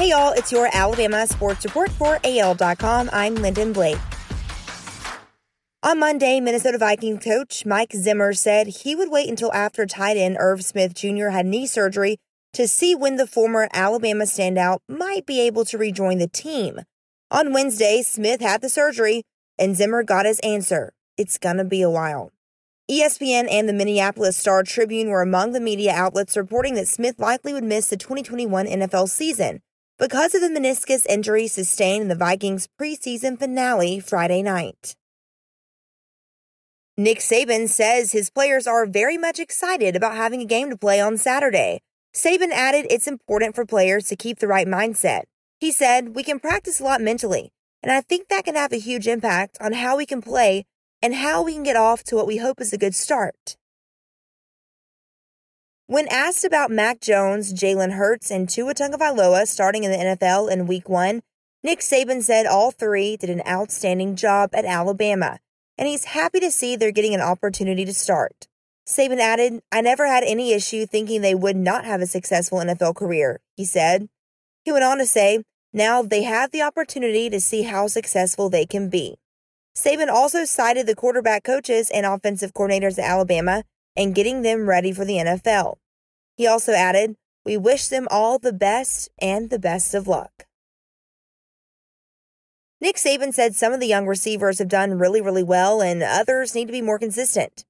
Hey y'all, it's your Alabama Sports Report for AL.com. I'm Lyndon Blake. On Monday, Minnesota Vikings coach Mike Zimmer said he would wait until after tight end Irv Smith Jr. had knee surgery to see when the former Alabama standout might be able to rejoin the team. On Wednesday, Smith had the surgery, and Zimmer got his answer. It's gonna be a while. ESPN and the Minneapolis Star Tribune were among the media outlets reporting that Smith likely would miss the 2021 NFL season because of the meniscus injury sustained in the Vikings preseason finale Friday night. Nick Saban says his players are very much excited about having a game to play on Saturday. Saban added it's important for players to keep the right mindset. He said, We can practice a lot mentally, and I think that can have a huge impact on how we can play and how we can get off to what we hope is a good start. When asked about Mac Jones, Jalen Hurts, and Tua Tagovailoa starting in the NFL in Week 1, Nick Saban said all three did an outstanding job at Alabama, and he's happy to see they're getting an opportunity to start. Saban added, I never had any issue thinking they would not have a successful NFL career, he said. He went on to say, now they have the opportunity to see how successful they can be. Saban also cited the quarterback coaches and offensive coordinators at Alabama and getting them ready for the NFL. He also added, We wish them all the best and the best of luck. Nick Saban said some of the young receivers have done really, really well and others need to be more consistent.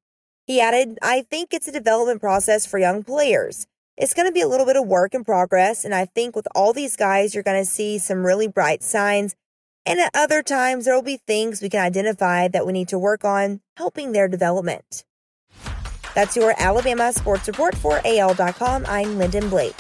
He added, I think it's a development process for young players. It's going to be a little bit of work in progress, and I think with all these guys, you're going to see some really bright signs. And at other times, there will be things we can identify that we need to work on helping their development. That's your Alabama Sports Report for AL.com. I'm Lyndon Blake.